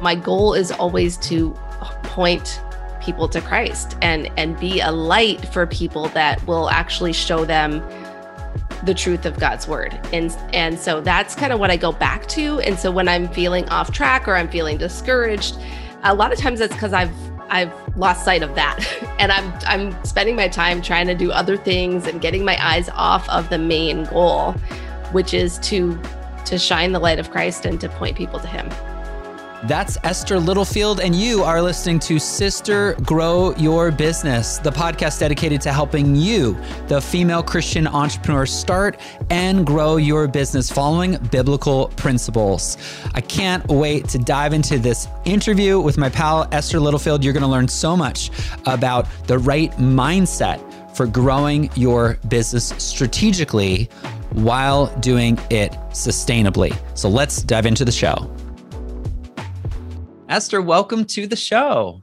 My goal is always to point people to Christ and and be a light for people that will actually show them the truth of God's word. And and so that's kind of what I go back to. And so when I'm feeling off track or I'm feeling discouraged, a lot of times it's cuz I've I've lost sight of that. And I'm I'm spending my time trying to do other things and getting my eyes off of the main goal, which is to to shine the light of Christ and to point people to him. That's Esther Littlefield, and you are listening to Sister Grow Your Business, the podcast dedicated to helping you, the female Christian entrepreneur, start and grow your business following biblical principles. I can't wait to dive into this interview with my pal, Esther Littlefield. You're going to learn so much about the right mindset for growing your business strategically while doing it sustainably. So let's dive into the show. Esther, welcome to the show.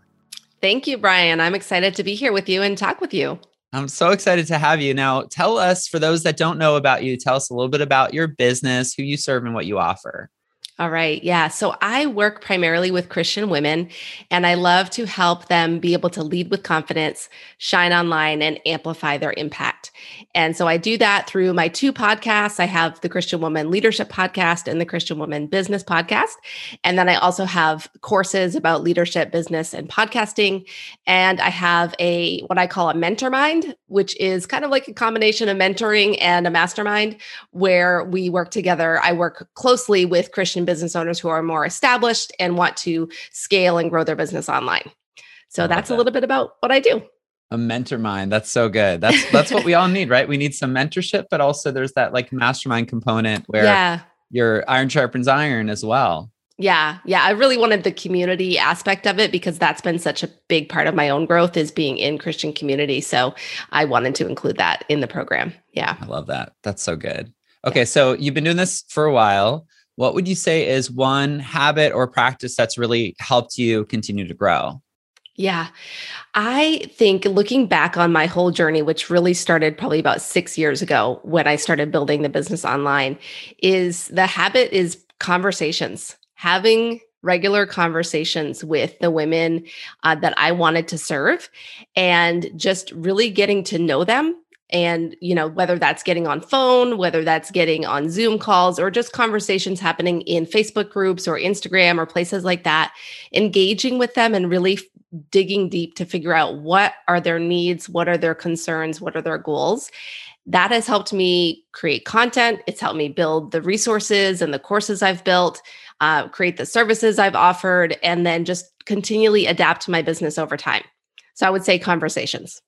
Thank you, Brian. I'm excited to be here with you and talk with you. I'm so excited to have you. Now, tell us, for those that don't know about you, tell us a little bit about your business, who you serve, and what you offer. All right. Yeah. So I work primarily with Christian women, and I love to help them be able to lead with confidence, shine online, and amplify their impact. And so I do that through my two podcasts. I have the Christian Woman Leadership Podcast and the Christian Woman Business Podcast. And then I also have courses about leadership, business, and podcasting. And I have a what I call a mentor mind, which is kind of like a combination of mentoring and a mastermind where we work together. I work closely with Christian business owners who are more established and want to scale and grow their business online. So that's that. a little bit about what I do. A mentor mind. That's so good. That's that's what we all need, right? We need some mentorship, but also there's that like mastermind component where yeah. your iron sharpens iron as well. Yeah, yeah. I really wanted the community aspect of it because that's been such a big part of my own growth is being in Christian community. So I wanted to include that in the program. Yeah. I love that. That's so good. Okay, yeah. so you've been doing this for a while what would you say is one habit or practice that's really helped you continue to grow? Yeah. I think looking back on my whole journey, which really started probably about six years ago when I started building the business online, is the habit is conversations, having regular conversations with the women uh, that I wanted to serve and just really getting to know them and you know whether that's getting on phone whether that's getting on zoom calls or just conversations happening in facebook groups or instagram or places like that engaging with them and really digging deep to figure out what are their needs what are their concerns what are their goals. That has helped me create content. It's helped me build the resources and the courses i've built uh, create the services i've offered and then just continually adapt my business over time. So i would say conversations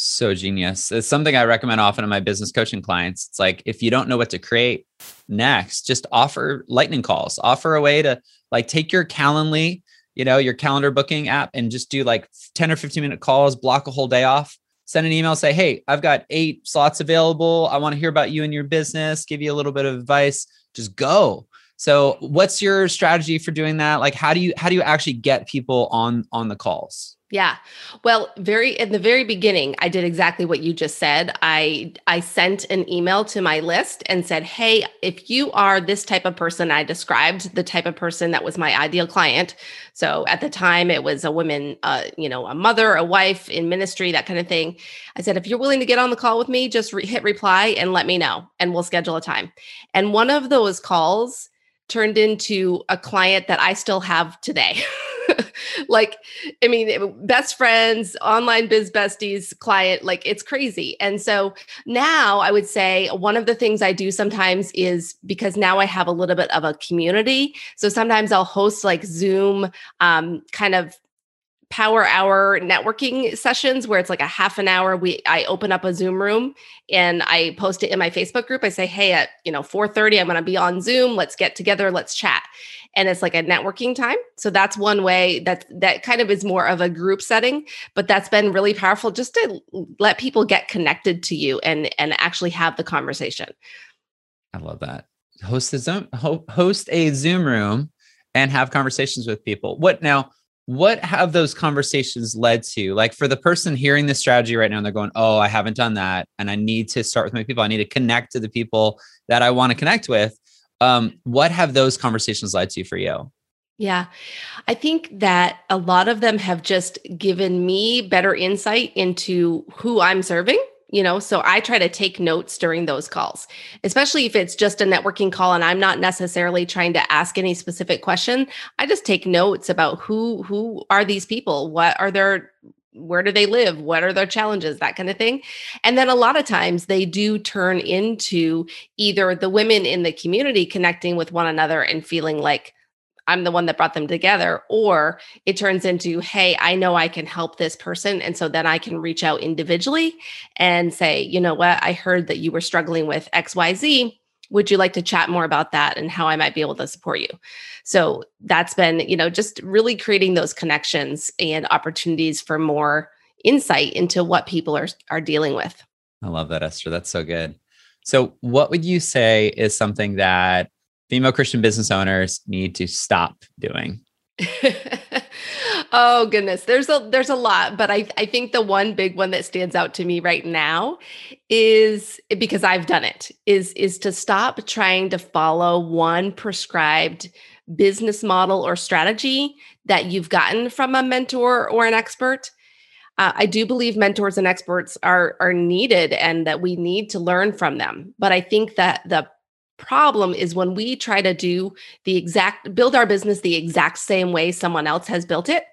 so genius. It's something I recommend often to my business coaching clients. It's like if you don't know what to create next, just offer lightning calls. Offer a way to like take your Calendly, you know, your calendar booking app and just do like 10 or 15 minute calls, block a whole day off, send an email, say, Hey, I've got eight slots available. I want to hear about you and your business, give you a little bit of advice. Just go. So what's your strategy for doing that? Like how do you how do you actually get people on on the calls? Yeah. Well, very in the very beginning, I did exactly what you just said. I I sent an email to my list and said, "Hey, if you are this type of person I described, the type of person that was my ideal client. So at the time it was a woman uh, you know, a mother, a wife in ministry, that kind of thing. I said, "If you're willing to get on the call with me, just re- hit reply and let me know and we'll schedule a time." And one of those calls turned into a client that I still have today. like, I mean, best friends, online biz besties, client, like it's crazy. And so now I would say one of the things I do sometimes is because now I have a little bit of a community. So sometimes I'll host like Zoom um, kind of power hour networking sessions where it's like a half an hour. We i open up a zoom room and i post it in my facebook group. I say hey at you know 4.30 i'm going to be on zoom. Let's get together. Let's chat. And it's like a networking time. So that's one way that that kind of is more of a group setting but that's been really powerful just to let people get connected to you and and actually have the conversation. I love that. Host a zoom host a zoom room and have conversations with people. What now what have those conversations led to like for the person hearing this strategy right now and they're going oh i haven't done that and i need to start with my people i need to connect to the people that i want to connect with um, what have those conversations led to for you Yeah. I think that a lot of them have just given me better insight into who I'm serving. You know, so I try to take notes during those calls, especially if it's just a networking call and I'm not necessarily trying to ask any specific question. I just take notes about who who are these people? What are their where do they live what are their challenges that kind of thing and then a lot of times they do turn into either the women in the community connecting with one another and feeling like I'm the one that brought them together. Or it turns into, hey, I know I can help this person. And so then I can reach out individually and say, you know what, I heard that you were struggling with XYZ. Would you like to chat more about that and how I might be able to support you? So that's been, you know, just really creating those connections and opportunities for more insight into what people are are dealing with. I love that, Esther. That's so good. So, what would you say is something that female Christian business owners need to stop doing? oh goodness. There's a there's a lot but I, I think the one big one that stands out to me right now is because i've done it is is to stop trying to follow one prescribed business model or strategy that you've gotten from a mentor or an expert. Uh, i do believe mentors and experts are are needed and that we need to learn from them. But i think that the problem is when we try to do the exact build our business the exact same way someone else has built it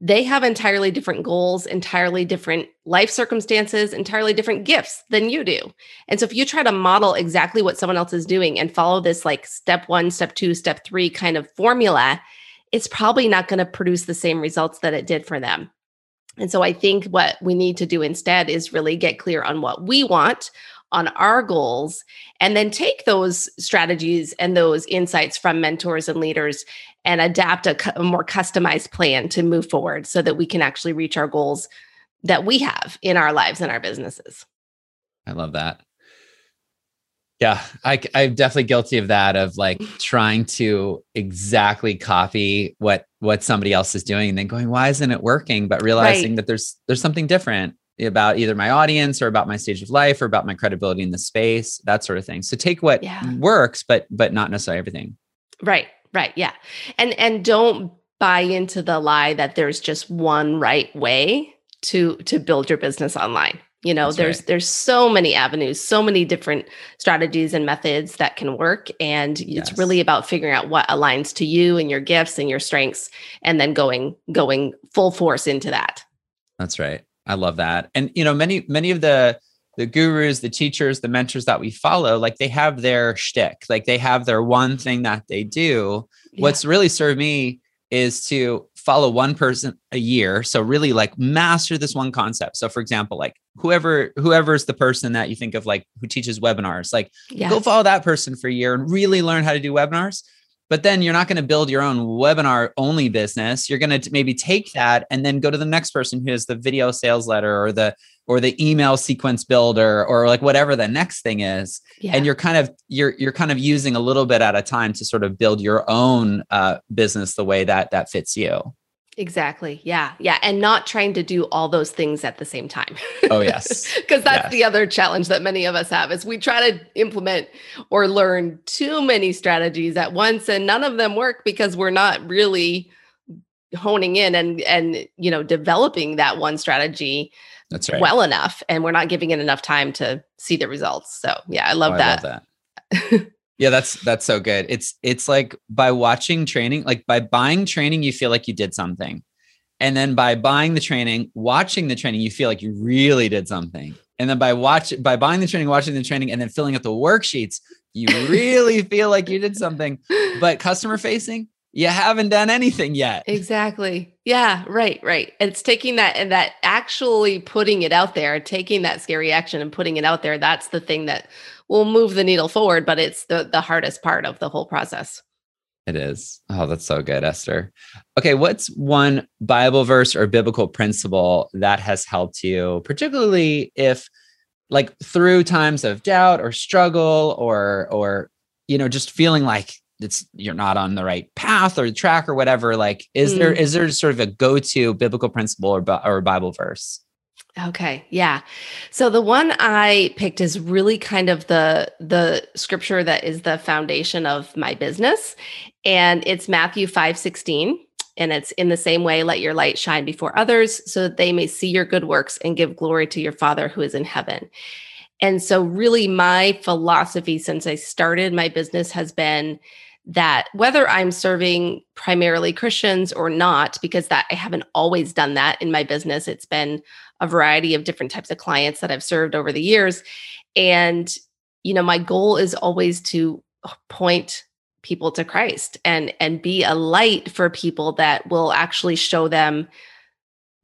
they have entirely different goals entirely different life circumstances entirely different gifts than you do. And so if you try to model exactly what someone else is doing and follow this like step 1 step 2 step 3 kind of formula it's probably not going to produce the same results that it did for them. And so I think what we need to do instead is really get clear on what we want, on our goals and then take those strategies and those insights from mentors and leaders and adapt a, a, more customized plan to move forward so that we can actually reach our goals that we have in our lives and our businesses. I love that. Yeah, I, I'm definitely guilty of that of like trying to exactly copy what what somebody else is doing and then going, why isn't it working? But realizing right. that there's there's something different about either my audience or about my stage of life or about my credibility in the space, that sort of thing. So take what yeah. Mm. works, but but not necessarily everything. Right. Right. Yeah. And and don't buy into the lie that there's just one right way to to build your business online. You know, That's there's right. there's so many avenues, so many different strategies and methods that can work and yes. it's really about figuring out what aligns to you and your gifts and your strengths and then going going full force into that. That's right. I love that. And you know, many many of the the gurus, the teachers, the mentors that we follow, like they have their shtick, like they have their one thing that they do. Yeah. What's really served me is to follow one person a year. So really like master this one concept. So for example, like whoever whoever's the person that you think of like who teaches webinars, like yeah. go follow that person for a year and really learn how to do webinars but then you're not going to build your own webinar only business. You're going to maybe take that and then go to the next person who has the video sales letter or the or the email sequence builder or like whatever the next thing is. Yeah. and you're kind of you're you're kind of using a little bit at a time to sort of build your own uh, business the way that that fits you Exactly. Yeah. Yeah. And not trying to do all those things at the same time. Oh, yes. Because that's yes. the other challenge that many of us have is we try to implement or learn too many strategies at once and none of them work because we're not really honing in and and you know developing that one strategy that's right. well enough and we're not giving it enough time to see the results. So, yeah, I love oh, that. I love that. Yeah, that's that's so good. It's it's like by watching training, like by buying training, you feel like you did something. And then by buying the training, watching the training, you feel like you really did something. And then by watch by buying the training, watching the training, and then filling out the worksheets, you really feel like you did something. But customer facing, you haven't done anything yet. Exactly. Yeah, right, right. It's taking that and that actually putting it out there, taking that scary action and putting it out there. That's the thing that will move the needle forward, but it's the the hardest part of the whole process. It is. Oh, that's so good, Esther. Okay, what's one Bible verse or biblical principle that has helped you, particularly if like through times of doubt or struggle or or you know just feeling like it's you're not on the right path or track or whatever like is mm. there is there sort of a go-to biblical principle or or bible verse Okay, yeah. So the one I picked is really kind of the the scripture that is the foundation of my business and it's Matthew 5:16 and it's in the same way let your light shine before others so that they may see your good works and give glory to your father who is in heaven. And so really my philosophy since I started my business has been that whether I'm serving primarily Christians or not, because that I haven't always done that in my business, it's been a variety of different types of clients that I've served over the years. And, you know, my goal is always to point people to Christ and and be a light for people that will actually show them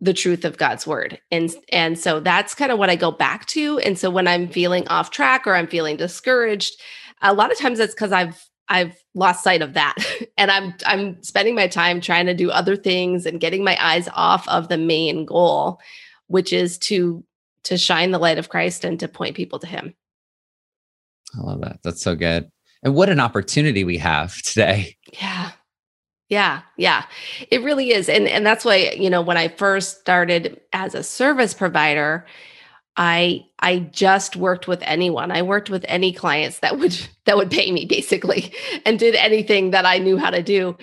the truth of God's word. And and so that's kind of what I go back to. And so when I'm feeling off track or I'm feeling discouraged, a lot of times it's cuz I've I've lost sight of that. and I'm I'm spending my time trying to do other things and getting my eyes off of the main goal, which is to to shine the light of Christ and to point people to him. I love that. That's so good. And what an opportunity we have today. Yeah. Yeah, yeah. It really is. And and that's why, you know, when I first started as a service provider, I I just worked with anyone. I worked with any clients that would that would pay me basically and did anything that I knew how to do.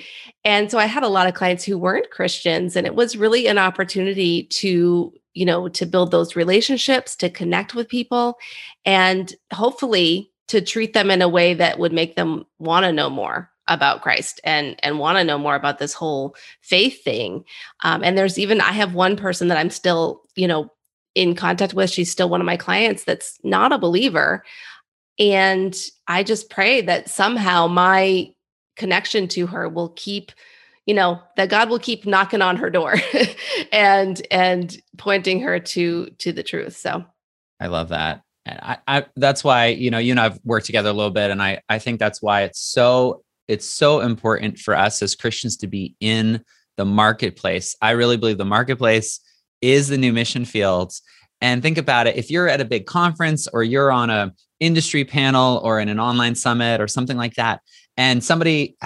And so I had a lot of clients who weren't Christians and it was really an opportunity to, you know, to build those relationships, to connect with people and hopefully to treat them in a way that would make them want to know more about Christ and and want to know more about this whole faith thing. Um, and there's even I have one person that I'm still, you know, in contact with. She's still one of my clients that's not a believer. And I just pray that somehow my connection to her will keep you know that god will keep knocking on her door and and pointing her to to the truth so i love that and I, I that's why you know you and i've worked together a little bit and i i think that's why it's so it's so important for us as christians to be in the marketplace i really believe the marketplace is the new mission fields. And think about it if you're at a big conference or you're on a industry panel or in an online summit or something like that, and somebody,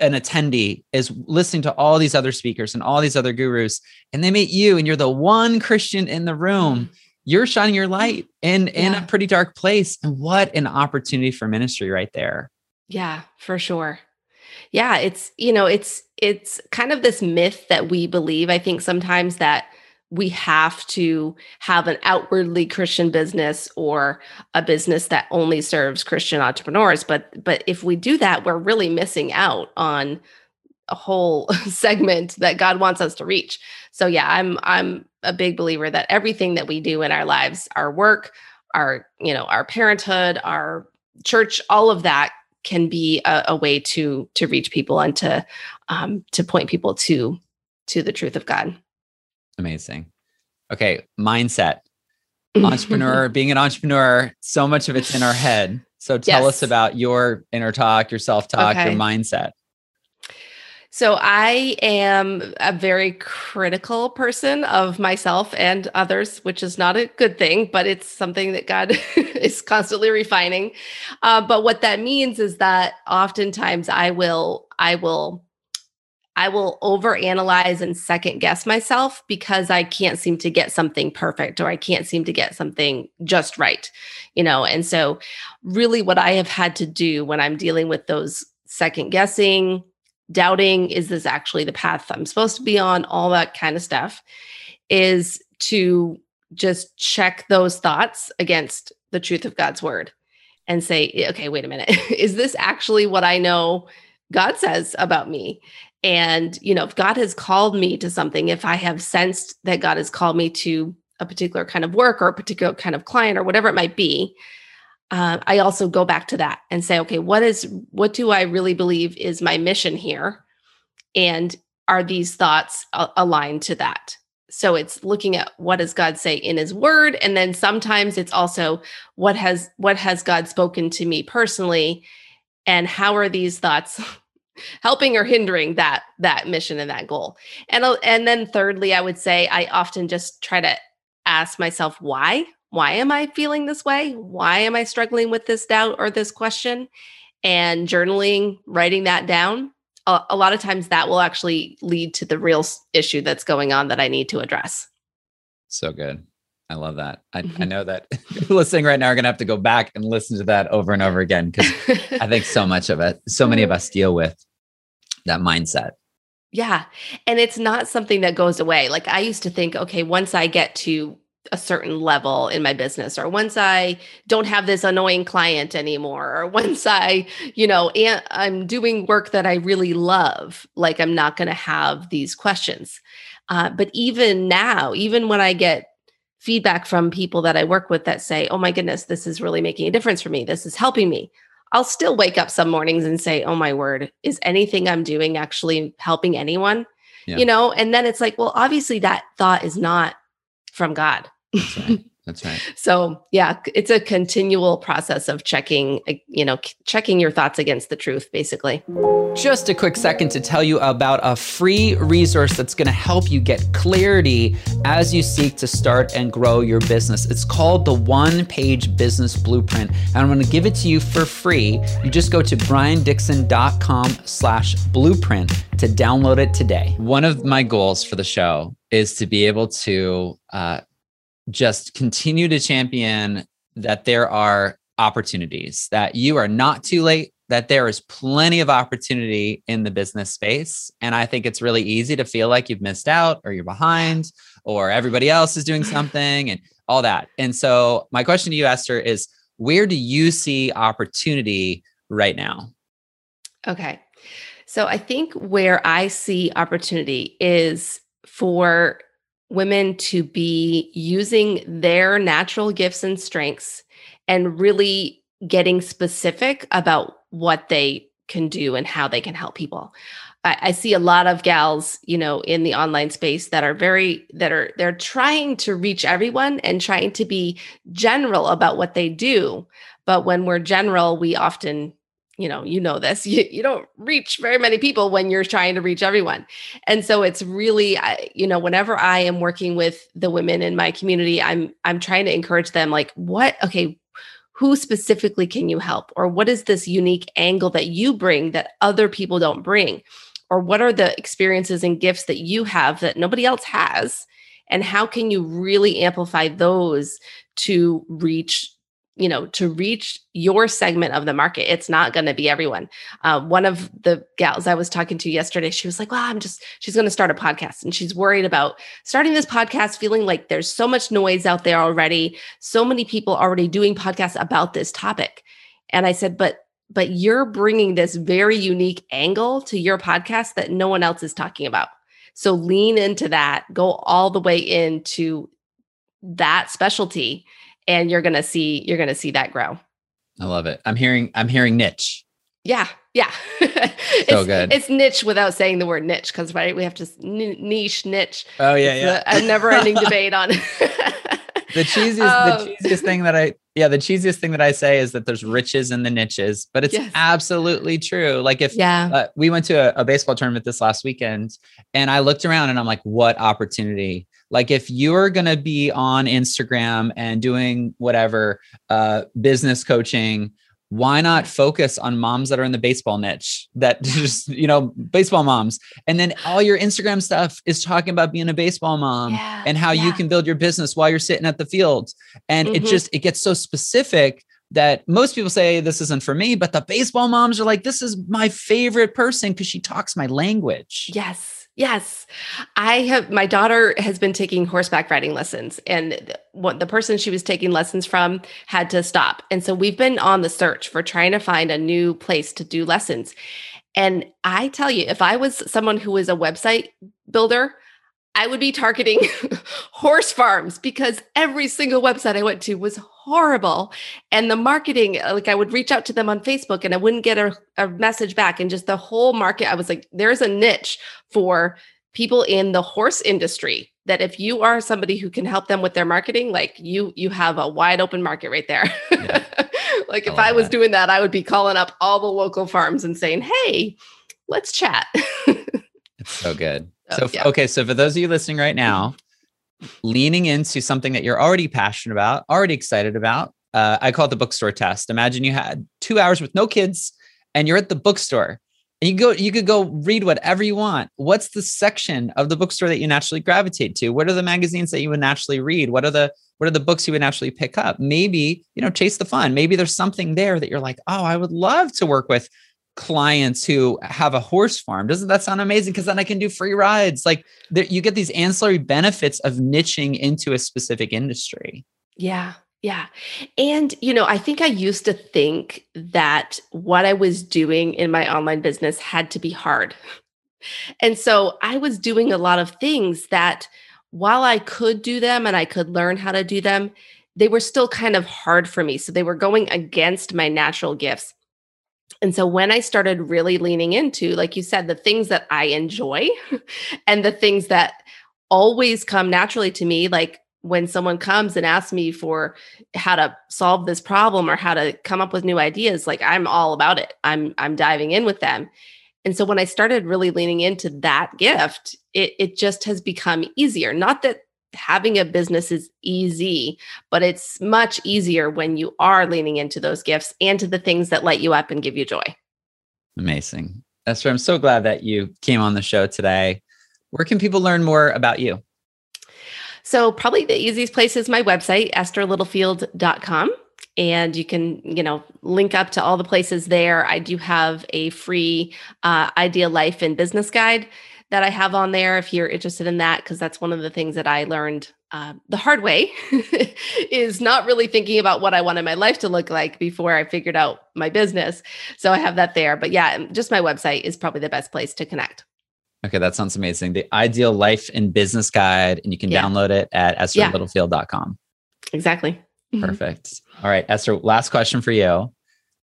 an attendee, is listening to all these other speakers and all these other gurus, and they meet you, and you're the one Christian in the room. You're shining your light in yeah. in a pretty dark place, and what an opportunity for ministry right there. Yeah, for sure. Yeah, it's you know, it's it's kind of this myth that we believe. I think sometimes that we have to have an outwardly christian business or a business that only serves christian entrepreneurs. But but if we do that we're really missing out on a whole segment that god wants us to reach. So yeah i'm i'm a big believer that everything that we do in our lives our work our you know our parenthood our church all of that can be a, a way to to reach people and to um, to point people to to the truth of god Amazing. Okay, mindset. Entrepreneur, being an entrepreneur, so much of it's in our head. So tell yes. us about your inner talk, your self talk, okay. your mindset. So I am a very critical person of myself and others, which is not a good thing, but it's something that God is constantly refining. Uh, but what that means is that oftentimes I will, I will I will overanalyze and second guess myself because I can't seem to get something perfect or I can't seem to get something just right, you know. And so, really, what I have had to do when I'm dealing with those second guessing, doubting, is this actually the path I'm supposed to be on, all that kind of stuff, is to just check those thoughts against the truth of God's word and say, okay, wait a minute, is this actually what I know God says about me? And, you know, if God has called me to something, if I have sensed that God has called me to a particular kind of work or a particular kind of client or whatever it might be, uh, I also go back to that and say, okay, what is, what do I really believe is my mission here? And are these thoughts a- aligned to that? So it's looking at what does God say in his word and then sometimes it's also what has what has God spoken to me personally and how are these thoughts helping or hindering that that mission and that goal. And uh, and then thirdly i would say i often just try to ask myself why? Why am i feeling this way? Why am i struggling with this doubt or this question? And journaling writing that down a, a lot of times that will actually lead to the real issue that's going on that i need to address. So good. I love that. I, mm-hmm. I know that listening right now are going to have to go back and listen to that over and over again because I think so much of it, so many of us deal with that mindset. Yeah. And it's not something that goes away. Like I used to think, okay, once I get to a certain level in my business or once i don't have this annoying client anymore or once i you know i'm doing work that i really love like i'm not going to have these questions uh, but even now even when i get feedback from people that i work with that say oh my goodness this is really making a difference for me this is helping me i'll still wake up some mornings and say oh my word is anything i'm doing actually helping anyone yeah. you know and then it's like well obviously that thought is not from God. Right. That's right. so, yeah, it's a continual process of checking, eh, you know, checking your thoughts against the truth, basically. Just a quick second to tell you about a free resource that's going to help you get clarity as you seek to start and grow your business. It's called the One Page Business Blueprint, and I'm going to give it to you for free. You just go to briandixon.com/blueprint to download it today. One of my goals for the show is to be able to uh, just continue to champion that there are opportunities, that you are not too late, that there is plenty of opportunity in the business space. And I think it's really easy to feel like you've missed out or you're behind or everybody else is doing something and all that. And so, my question to you, Esther, is where do you see opportunity right now? Okay. So, I think where I see opportunity is for women to be using their natural gifts and strengths and really getting specific about what they can do and how they can help people. I, I, see a lot of gals, you know, in the online space that are very that are they're trying to reach everyone and trying to be general about what they do. But when we're general, we often you know you know this you, you don't reach very many people when you're trying to reach everyone. And so it's really you know whenever i am working with the women in my community i'm i'm trying to encourage them like what okay who specifically can you help? Or what is this unique angle that you bring that other people don't bring? Or what are the experiences and gifts that you have that nobody else has? And how can you really amplify those to reach you know to reach your segment of the market it's not going to be everyone. Uh, one of the gals i was talking to yesterday she was like well i'm just she's going to start a podcast and she's worried about starting this podcast feeling like there's so much noise out there already so many people already doing podcasts about this topic. And i said but but you're bringing this very unique angle to your podcast that no one else is talking about. So lean into that go all the way into that specialty and you're going to see you're going to see that grow. I love it. I'm hearing I'm hearing niche. Yeah, yeah. so it's, good. It's niche without saying the word niche because right we have to niche niche. Oh yeah, it's yeah. A, a never-ending debate on. the cheesiest um, the cheesiest thing that I yeah the cheesiest thing that I say is that there's riches in the niches, but it's yes. absolutely true. Like if yeah, uh, we went to a, a baseball tournament this last weekend, and I looked around and I'm like, what opportunity like if you're going to be on Instagram and doing whatever uh, business coaching, why not focus on moms that are in the baseball niche that just, you know, baseball moms. And then all your Instagram stuff is talking about being a baseball mom yeah, and how yeah. you can build your business while you're sitting at the field. And mm-hmm. it just, it gets so specific that most people say this isn't for me, but the baseball moms are like, this is my favorite person because she talks my language. Yes. Yes. I have my daughter has been taking horseback riding lessons and what the person she was taking lessons from had to stop. And so we've been on the search for trying to find a new place to do lessons. And I tell you, if I was someone who was a website builder, I would be targeting horse farms because every single website I went to was horrible. And the marketing, uh, like I would reach out to them on Facebook and I wouldn't get a, a message back. And just the whole market, I was like, there's a niche for people in the horse industry that if you are somebody who can help them with their marketing like you you have a wide open market right there yeah. like if I, I was that. doing that I would be calling up all the local farms and saying hey let's chat it's so good so, yeah. okay. So, for those of you listening right now, leaning into something that you're already passionate about, already excited about, uh, I call it the bookstore test. Imagine you had two hours with no kids and you're at the bookstore And you go, you could go read whatever you want. What's the section of the bookstore that you naturally gravitate to? What are the magazines that you would naturally read? What are the what are the books you would naturally pick up? Maybe, you know, chase the fun. Maybe there's something there that you're like, oh, I would love to work with clients who have a horse farm. Doesn't that sound amazing? Because then I can do free rides. Like there, you get these ancillary benefits of niching into a specific industry. Yeah. Yeah. And, you know, I think I used to think that what I was doing in my online business had to be hard. And so I was doing a lot of things that while I could do them and I could learn how to do them, they were still kind of hard for me. So they were going against my natural gifts. And so when I started really leaning into, like you said, the things that I enjoy and the things that always come naturally to me, like when someone comes and asks me for how to solve this problem or how to come up with new ideas, like I'm all about it. I'm I'm diving in with them. And so when I started really leaning into that gift, it it just has become easier. Not that having a business is easy, but it's much easier when you are leaning into those gifts and to the things that light you up and give you joy. Amazing. Esther, I'm so glad that you came on the show today. Where can people learn more about you? So, probably the easiest place is my website, estherlittlefield.com. And you can, you know, link up to all the places there. I do have a free uh, Ideal Life and Business Guide that I have on there if you're interested in that, because that's one of the things that I learned uh, the hard way is not really thinking about what I wanted my life to look like before I figured out my business. So I have that there. But yeah, just my website is probably the best place to connect. Okay, that sounds amazing. The Ideal Life and Business Guide, and you can yeah. download it at estherlittlefield.com. Exactly. Mm-hmm. Perfect. All right, Esther, last question for you.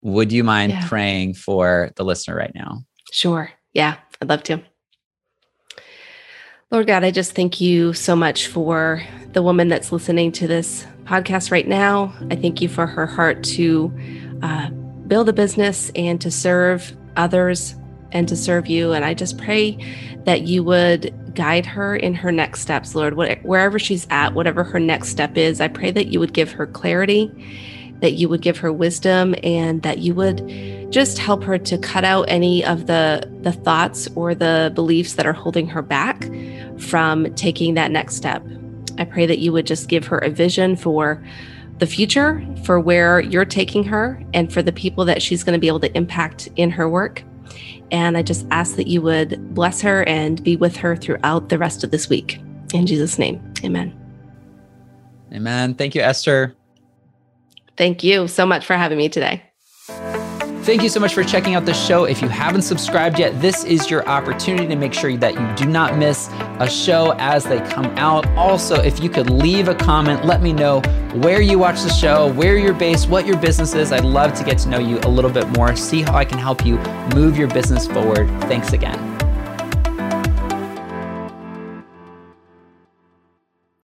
Would you mind yeah. praying for the listener right now? Sure. Yeah, I'd love to. Lord God, I just thank you so much for the woman that's listening to this podcast right now. I thank you for her heart to uh, build a business and to serve others and to serve you. And I just pray that you would guide her in her next steps, Lord, wherever she's at, whatever her next step is. I pray that you would give her clarity, that you would give her wisdom, and that you would just help her to cut out any of the the thoughts or the beliefs that are holding her back from taking that next step. I pray that you would just give her a vision for the future, for where you're taking her, and for the people that she's going to be able to impact in her work. And I just ask that you would bless her and be with her throughout the rest of this week. In Jesus' name, amen. Amen. Thank you, Esther. Thank you so much for having me today. Thank you so much for checking out the show. If you haven't subscribed yet, this is your opportunity to make sure that you do not miss a show as they come out. Also, if you could leave a comment, let me know where you watch the show, where you're based, what your business is. I'd love to get to know you a little bit more, see how I can help you move your business forward. Thanks again.